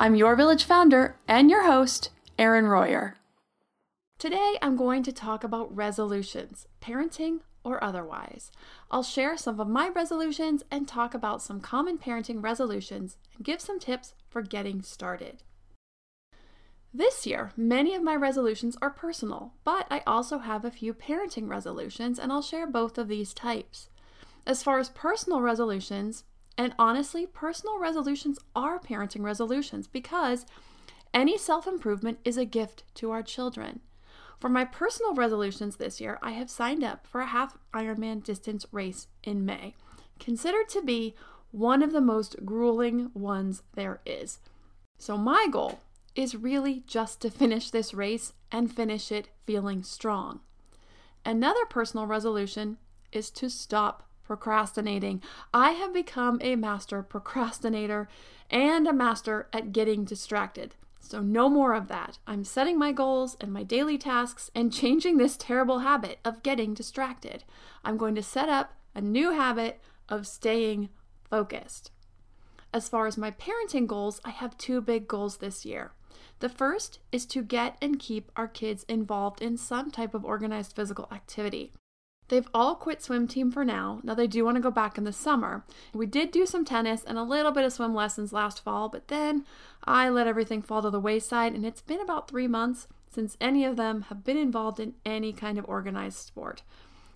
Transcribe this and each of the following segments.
I'm your village founder and your host, Erin Royer. Today, I'm going to talk about resolutions, parenting or otherwise. I'll share some of my resolutions and talk about some common parenting resolutions and give some tips for getting started. This year, many of my resolutions are personal, but I also have a few parenting resolutions, and I'll share both of these types. As far as personal resolutions, and honestly, personal resolutions are parenting resolutions because any self improvement is a gift to our children. For my personal resolutions this year, I have signed up for a half Ironman distance race in May, considered to be one of the most grueling ones there is. So, my goal is really just to finish this race and finish it feeling strong. Another personal resolution is to stop procrastinating. I have become a master procrastinator and a master at getting distracted. So, no more of that. I'm setting my goals and my daily tasks and changing this terrible habit of getting distracted. I'm going to set up a new habit of staying focused. As far as my parenting goals, I have two big goals this year. The first is to get and keep our kids involved in some type of organized physical activity. They've all quit swim team for now. Now they do want to go back in the summer. We did do some tennis and a little bit of swim lessons last fall, but then I let everything fall to the wayside and it's been about 3 months since any of them have been involved in any kind of organized sport.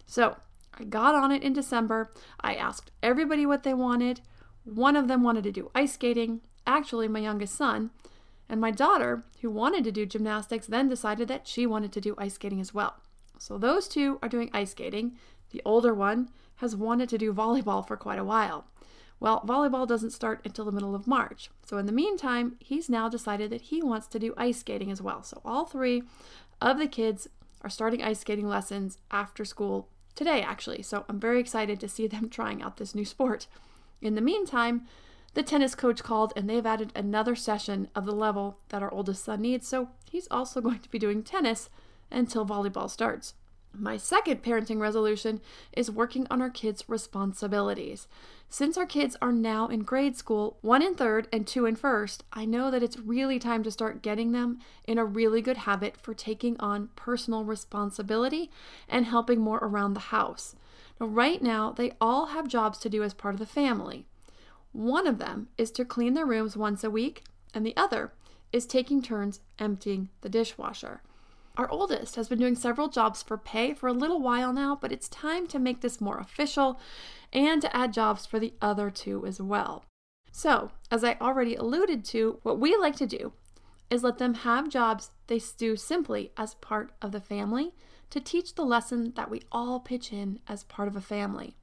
So, I got on it in December. I asked everybody what they wanted. One of them wanted to do ice skating, actually my youngest son, and my daughter, who wanted to do gymnastics, then decided that she wanted to do ice skating as well. So those two are doing ice skating. The older one has wanted to do volleyball for quite a while. Well, volleyball doesn't start until the middle of March. So in the meantime, he's now decided that he wants to do ice skating as well. So all three of the kids are starting ice skating lessons after school today, actually. So I'm very excited to see them trying out this new sport. In the meantime, the tennis coach called and they've added another session of the level that our oldest son needs. So he's also going to be doing tennis until volleyball starts. My second parenting resolution is working on our kids' responsibilities. Since our kids are now in grade school, one in third and two in first, I know that it's really time to start getting them in a really good habit for taking on personal responsibility and helping more around the house. Now, right now, they all have jobs to do as part of the family. One of them is to clean their rooms once a week, and the other is taking turns emptying the dishwasher. Our oldest has been doing several jobs for pay for a little while now, but it's time to make this more official and to add jobs for the other two as well. So, as I already alluded to, what we like to do is let them have jobs they do simply as part of the family to teach the lesson that we all pitch in as part of a family.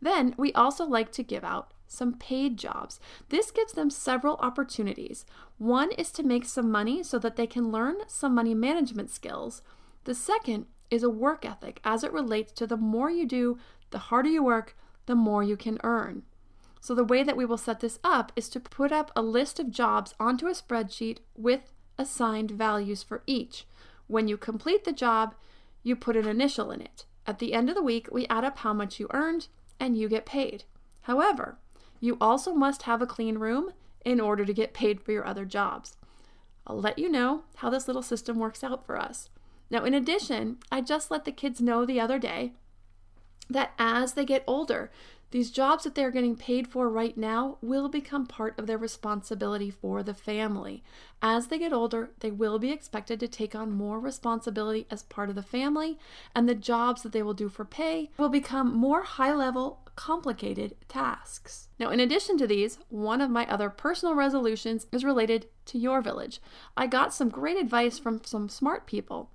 Then we also like to give out some paid jobs. This gives them several opportunities. One is to make some money so that they can learn some money management skills. The second is a work ethic as it relates to the more you do, the harder you work, the more you can earn. So, the way that we will set this up is to put up a list of jobs onto a spreadsheet with assigned values for each. When you complete the job, you put an initial in it. At the end of the week, we add up how much you earned and you get paid. However, you also must have a clean room in order to get paid for your other jobs. I'll let you know how this little system works out for us. Now, in addition, I just let the kids know the other day that as they get older, these jobs that they're getting paid for right now will become part of their responsibility for the family. As they get older, they will be expected to take on more responsibility as part of the family, and the jobs that they will do for pay will become more high level, complicated tasks. Now, in addition to these, one of my other personal resolutions is related to your village. I got some great advice from some smart people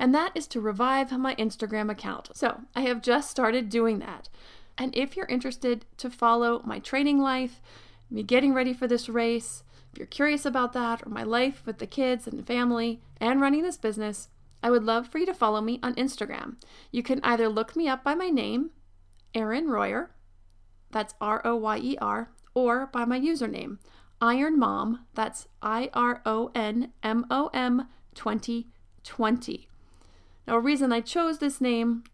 and that is to revive my Instagram account. So I have just started doing that. And if you're interested to follow my training life, me getting ready for this race, if you're curious about that or my life with the kids and family and running this business, I would love for you to follow me on Instagram. You can either look me up by my name, Erin Royer, that's R O Y E R, or by my username, Iron Mom, that's I R O N M O M 2020. Now, a reason I chose this name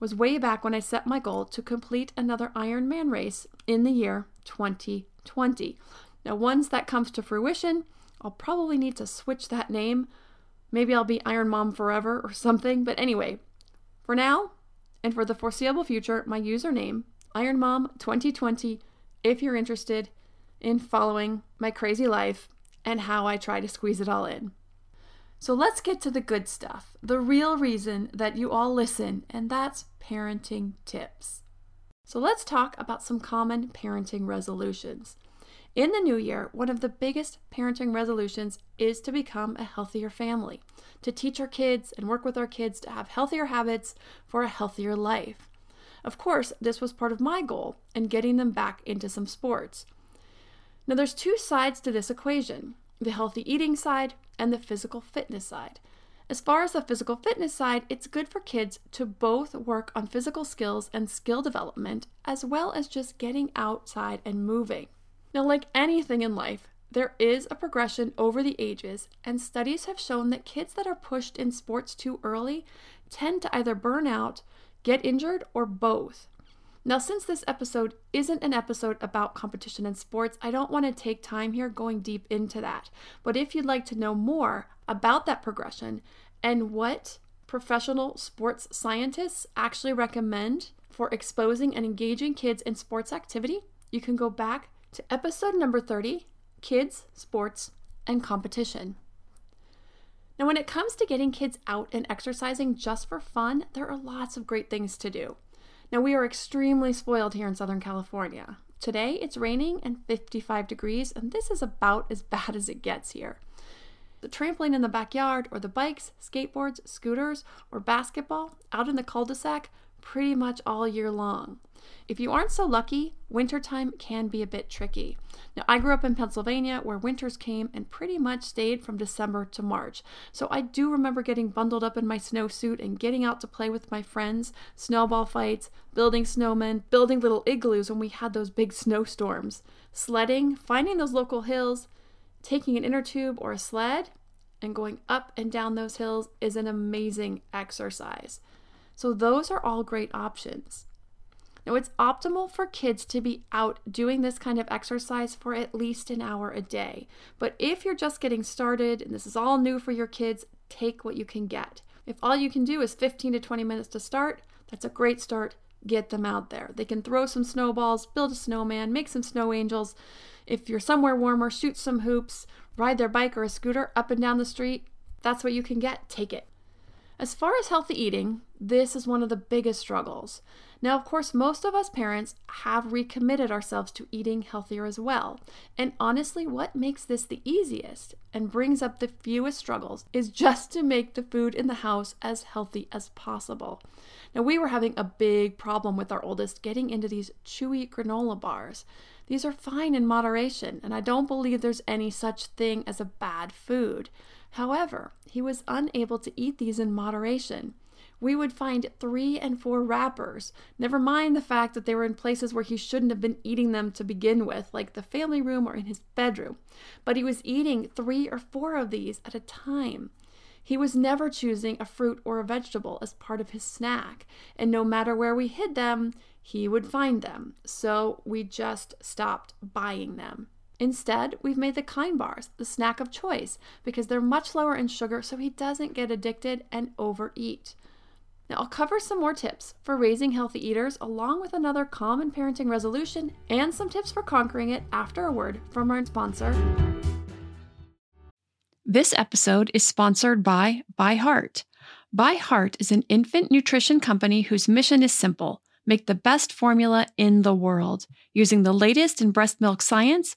was way back when I set my goal to complete another Ironman race in the year 2020. Now, once that comes to fruition, I'll probably need to switch that name. Maybe I'll be Iron Mom forever or something. But anyway, for now and for the foreseeable future, my username, Iron Mom 2020, if you're interested in following my crazy life and how I try to squeeze it all in. So let's get to the good stuff, the real reason that you all listen, and that's parenting tips. So let's talk about some common parenting resolutions. In the new year, one of the biggest parenting resolutions is to become a healthier family, to teach our kids and work with our kids to have healthier habits for a healthier life. Of course, this was part of my goal in getting them back into some sports. Now, there's two sides to this equation the healthy eating side and the physical fitness side. As far as the physical fitness side, it's good for kids to both work on physical skills and skill development, as well as just getting outside and moving. Now, like anything in life, there is a progression over the ages, and studies have shown that kids that are pushed in sports too early tend to either burn out, get injured, or both. Now, since this episode isn't an episode about competition in sports, I don't want to take time here going deep into that. But if you'd like to know more about that progression and what professional sports scientists actually recommend for exposing and engaging kids in sports activity, you can go back to episode number 30 Kids, Sports, and Competition. Now, when it comes to getting kids out and exercising just for fun, there are lots of great things to do. Now, we are extremely spoiled here in Southern California. Today it's raining and 55 degrees, and this is about as bad as it gets here. The trampoline in the backyard, or the bikes, skateboards, scooters, or basketball out in the cul de sac pretty much all year long. If you aren't so lucky, wintertime can be a bit tricky. Now, I grew up in Pennsylvania where winters came and pretty much stayed from December to March. So I do remember getting bundled up in my snowsuit and getting out to play with my friends, snowball fights, building snowmen, building little igloos when we had those big snowstorms, sledding, finding those local hills, taking an inner tube or a sled, and going up and down those hills is an amazing exercise. So, those are all great options. Now, it's optimal for kids to be out doing this kind of exercise for at least an hour a day. But if you're just getting started and this is all new for your kids, take what you can get. If all you can do is 15 to 20 minutes to start, that's a great start. Get them out there. They can throw some snowballs, build a snowman, make some snow angels. If you're somewhere warmer, shoot some hoops, ride their bike or a scooter up and down the street. That's what you can get. Take it. As far as healthy eating, this is one of the biggest struggles. Now, of course, most of us parents have recommitted ourselves to eating healthier as well. And honestly, what makes this the easiest and brings up the fewest struggles is just to make the food in the house as healthy as possible. Now, we were having a big problem with our oldest getting into these chewy granola bars. These are fine in moderation, and I don't believe there's any such thing as a bad food. However, he was unable to eat these in moderation we would find three and four wrappers, never mind the fact that they were in places where he shouldn't have been eating them to begin with, like the family room or in his bedroom. But he was eating three or four of these at a time. He was never choosing a fruit or a vegetable as part of his snack, and no matter where we hid them, he would find them. So we just stopped buying them. Instead, we've made the Kind bars the snack of choice because they're much lower in sugar so he doesn't get addicted and overeat. Now, I'll cover some more tips for raising healthy eaters, along with another common parenting resolution and some tips for conquering it after a word from our sponsor. This episode is sponsored by ByHeart. By Heart is an infant nutrition company whose mission is simple make the best formula in the world. Using the latest in breast milk science,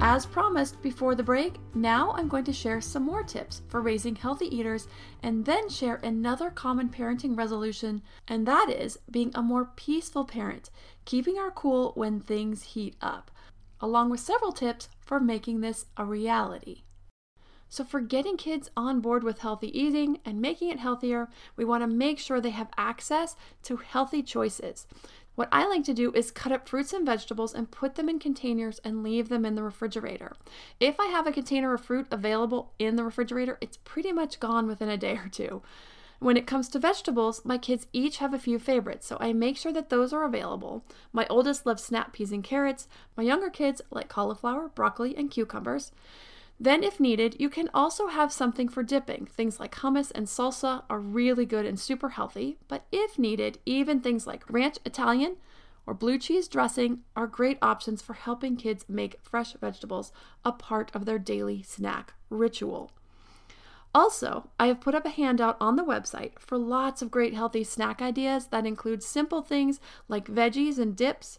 As promised before the break, now I'm going to share some more tips for raising healthy eaters and then share another common parenting resolution, and that is being a more peaceful parent, keeping our cool when things heat up, along with several tips for making this a reality. So, for getting kids on board with healthy eating and making it healthier, we want to make sure they have access to healthy choices. What I like to do is cut up fruits and vegetables and put them in containers and leave them in the refrigerator. If I have a container of fruit available in the refrigerator, it's pretty much gone within a day or two. When it comes to vegetables, my kids each have a few favorites, so I make sure that those are available. My oldest loves snap peas and carrots. My younger kids like cauliflower, broccoli, and cucumbers. Then, if needed, you can also have something for dipping. Things like hummus and salsa are really good and super healthy, but if needed, even things like ranch Italian or blue cheese dressing are great options for helping kids make fresh vegetables a part of their daily snack ritual. Also, I have put up a handout on the website for lots of great healthy snack ideas that include simple things like veggies and dips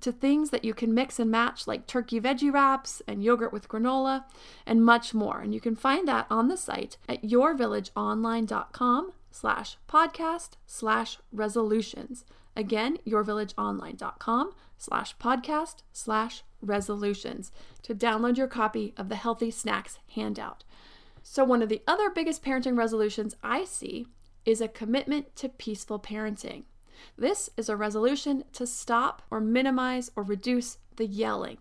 to things that you can mix and match like turkey veggie wraps and yogurt with granola and much more. And you can find that on the site at yourvillageonline.com slash podcast slash resolutions. Again, yourvillageonline.com slash podcast slash resolutions to download your copy of the Healthy Snacks handout. So, one of the other biggest parenting resolutions I see is a commitment to peaceful parenting. This is a resolution to stop or minimize or reduce the yelling.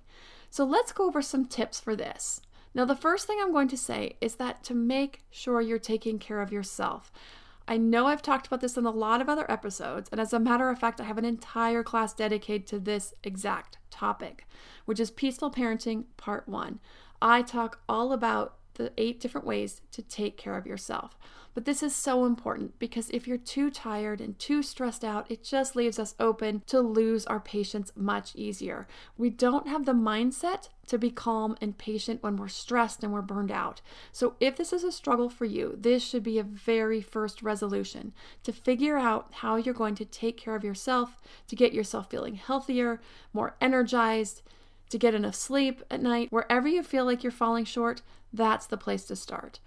So let's go over some tips for this. Now, the first thing I'm going to say is that to make sure you're taking care of yourself. I know I've talked about this in a lot of other episodes, and as a matter of fact, I have an entire class dedicated to this exact topic, which is Peaceful Parenting Part 1. I talk all about the eight different ways to take care of yourself. But this is so important because if you're too tired and too stressed out, it just leaves us open to lose our patience much easier. We don't have the mindset to be calm and patient when we're stressed and we're burned out. So, if this is a struggle for you, this should be a very first resolution to figure out how you're going to take care of yourself, to get yourself feeling healthier, more energized, to get enough sleep at night. Wherever you feel like you're falling short, that's the place to start.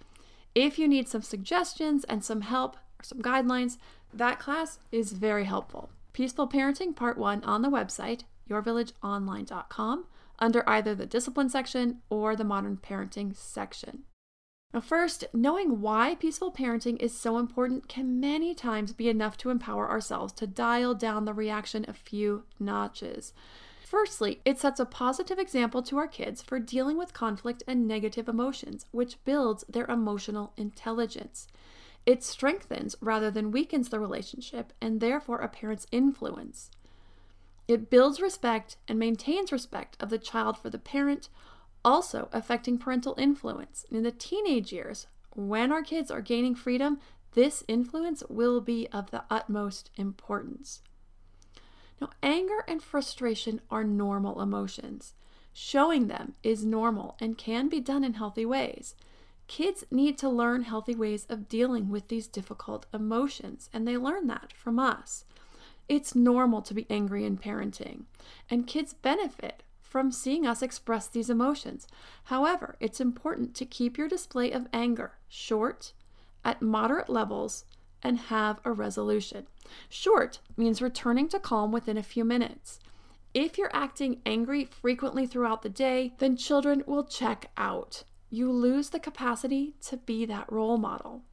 If you need some suggestions and some help or some guidelines, that class is very helpful. Peaceful Parenting Part 1 on the website, yourvillageonline.com, under either the discipline section or the modern parenting section. Now, first, knowing why peaceful parenting is so important can many times be enough to empower ourselves to dial down the reaction a few notches. Firstly, it sets a positive example to our kids for dealing with conflict and negative emotions, which builds their emotional intelligence. It strengthens rather than weakens the relationship and therefore a parent's influence. It builds respect and maintains respect of the child for the parent, also affecting parental influence. In the teenage years, when our kids are gaining freedom, this influence will be of the utmost importance. Now, anger and frustration are normal emotions. Showing them is normal and can be done in healthy ways. Kids need to learn healthy ways of dealing with these difficult emotions, and they learn that from us. It's normal to be angry in parenting, and kids benefit from seeing us express these emotions. However, it's important to keep your display of anger short, at moderate levels, and have a resolution. Short means returning to calm within a few minutes. If you're acting angry frequently throughout the day, then children will check out. You lose the capacity to be that role model.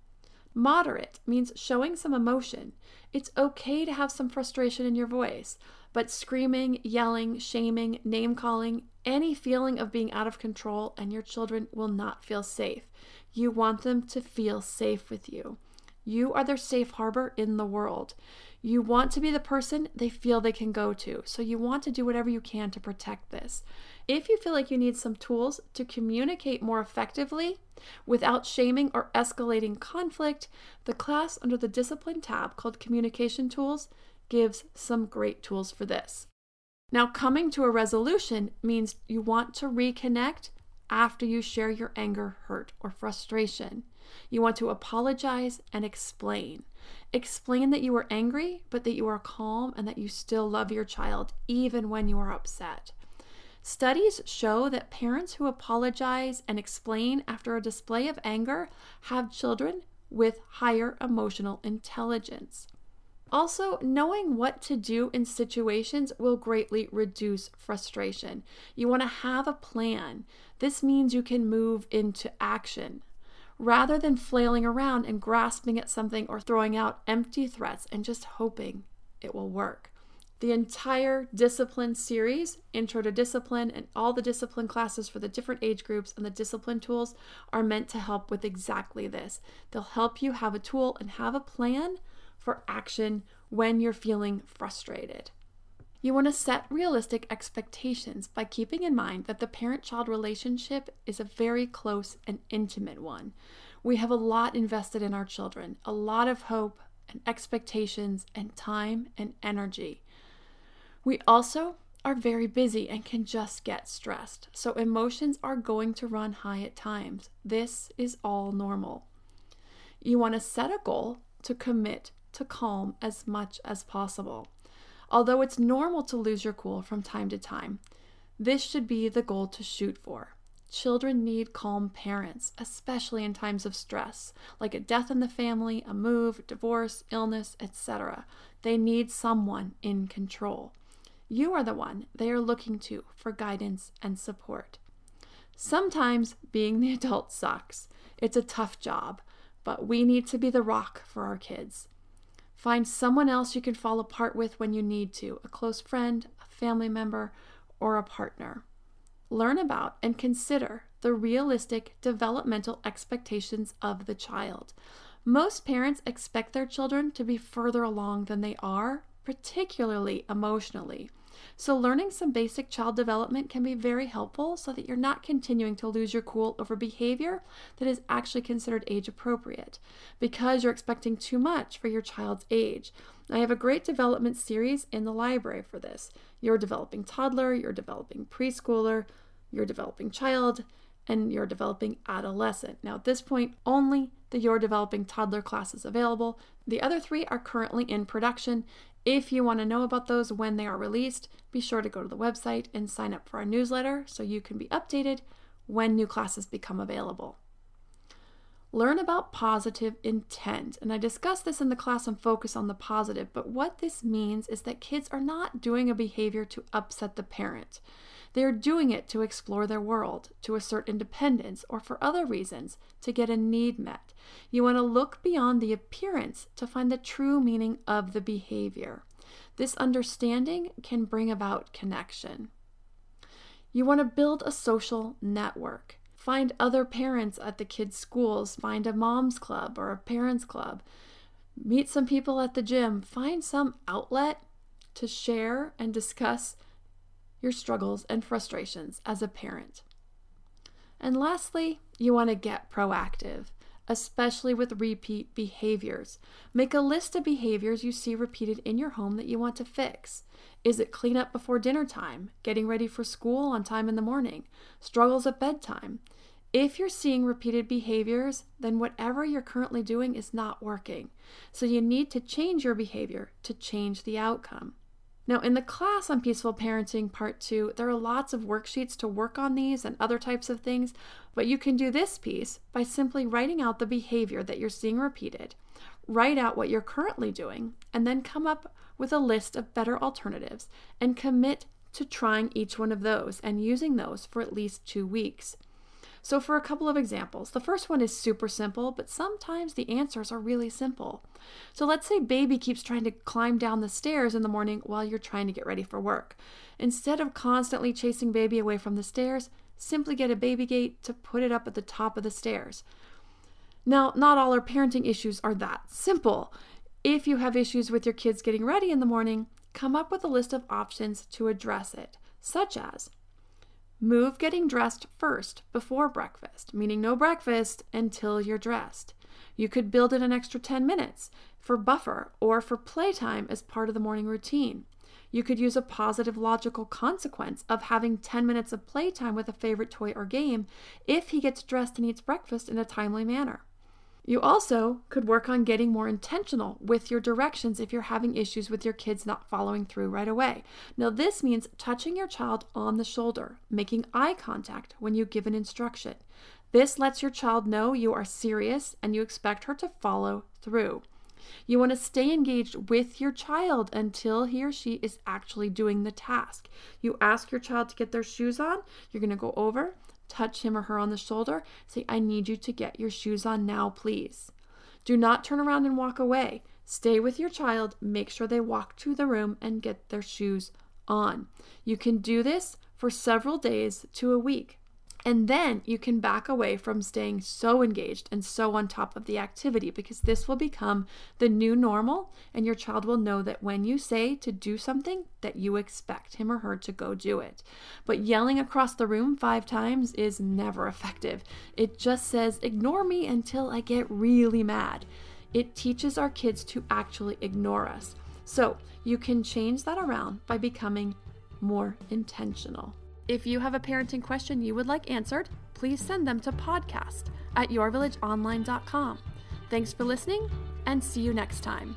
Moderate means showing some emotion. It's okay to have some frustration in your voice, but screaming, yelling, shaming, name calling, any feeling of being out of control, and your children will not feel safe. You want them to feel safe with you. You are their safe harbor in the world. You want to be the person they feel they can go to. So you want to do whatever you can to protect this. If you feel like you need some tools to communicate more effectively without shaming or escalating conflict, the class under the Discipline tab called Communication Tools gives some great tools for this. Now, coming to a resolution means you want to reconnect after you share your anger, hurt, or frustration. You want to apologize and explain. Explain that you were angry, but that you are calm and that you still love your child even when you are upset. Studies show that parents who apologize and explain after a display of anger have children with higher emotional intelligence. Also, knowing what to do in situations will greatly reduce frustration. You want to have a plan. This means you can move into action rather than flailing around and grasping at something or throwing out empty threats and just hoping it will work. The entire discipline series, Intro to Discipline, and all the discipline classes for the different age groups and the discipline tools are meant to help with exactly this. They'll help you have a tool and have a plan for action when you're feeling frustrated. You want to set realistic expectations by keeping in mind that the parent child relationship is a very close and intimate one. We have a lot invested in our children, a lot of hope and expectations and time and energy. We also are very busy and can just get stressed, so emotions are going to run high at times. This is all normal. You want to set a goal to commit to calm as much as possible. Although it's normal to lose your cool from time to time, this should be the goal to shoot for. Children need calm parents, especially in times of stress, like a death in the family, a move, divorce, illness, etc. They need someone in control. You are the one they are looking to for guidance and support. Sometimes being the adult sucks. It's a tough job, but we need to be the rock for our kids. Find someone else you can fall apart with when you need to a close friend, a family member, or a partner. Learn about and consider the realistic developmental expectations of the child. Most parents expect their children to be further along than they are, particularly emotionally. So, learning some basic child development can be very helpful so that you're not continuing to lose your cool over behavior that is actually considered age appropriate because you're expecting too much for your child's age. I have a great development series in the library for this. You're developing toddler, you're developing preschooler, you're developing child, and you're developing adolescent. Now, at this point, only the You're Developing Toddler class is available. The other three are currently in production, if you want to know about those when they are released, be sure to go to the website and sign up for our newsletter so you can be updated when new classes become available. Learn about positive intent. And I discussed this in the class on Focus on the Positive, but what this means is that kids are not doing a behavior to upset the parent. They are doing it to explore their world, to assert independence, or for other reasons, to get a need met. You want to look beyond the appearance to find the true meaning of the behavior. This understanding can bring about connection. You want to build a social network. Find other parents at the kids' schools, find a mom's club or a parents' club. Meet some people at the gym, find some outlet to share and discuss your struggles and frustrations as a parent. And lastly, you want to get proactive, especially with repeat behaviors. Make a list of behaviors you see repeated in your home that you want to fix. Is it clean up before dinner time, getting ready for school on time in the morning, struggles at bedtime? If you're seeing repeated behaviors, then whatever you're currently doing is not working. So you need to change your behavior to change the outcome. Now, in the class on Peaceful Parenting Part 2, there are lots of worksheets to work on these and other types of things, but you can do this piece by simply writing out the behavior that you're seeing repeated, write out what you're currently doing, and then come up with a list of better alternatives and commit to trying each one of those and using those for at least two weeks. So, for a couple of examples, the first one is super simple, but sometimes the answers are really simple. So, let's say baby keeps trying to climb down the stairs in the morning while you're trying to get ready for work. Instead of constantly chasing baby away from the stairs, simply get a baby gate to put it up at the top of the stairs. Now, not all our parenting issues are that simple. If you have issues with your kids getting ready in the morning, come up with a list of options to address it, such as Move getting dressed first before breakfast, meaning no breakfast until you're dressed. You could build in an extra 10 minutes for buffer or for playtime as part of the morning routine. You could use a positive logical consequence of having 10 minutes of playtime with a favorite toy or game if he gets dressed and eats breakfast in a timely manner. You also could work on getting more intentional with your directions if you're having issues with your kids not following through right away. Now, this means touching your child on the shoulder, making eye contact when you give an instruction. This lets your child know you are serious and you expect her to follow through. You want to stay engaged with your child until he or she is actually doing the task. You ask your child to get their shoes on, you're going to go over, touch him or her on the shoulder, say, I need you to get your shoes on now, please. Do not turn around and walk away. Stay with your child, make sure they walk to the room and get their shoes on. You can do this for several days to a week. And then you can back away from staying so engaged and so on top of the activity because this will become the new normal and your child will know that when you say to do something that you expect him or her to go do it. But yelling across the room 5 times is never effective. It just says ignore me until I get really mad. It teaches our kids to actually ignore us. So, you can change that around by becoming more intentional. If you have a parenting question you would like answered, please send them to podcast at yourvillageonline.com. Thanks for listening and see you next time.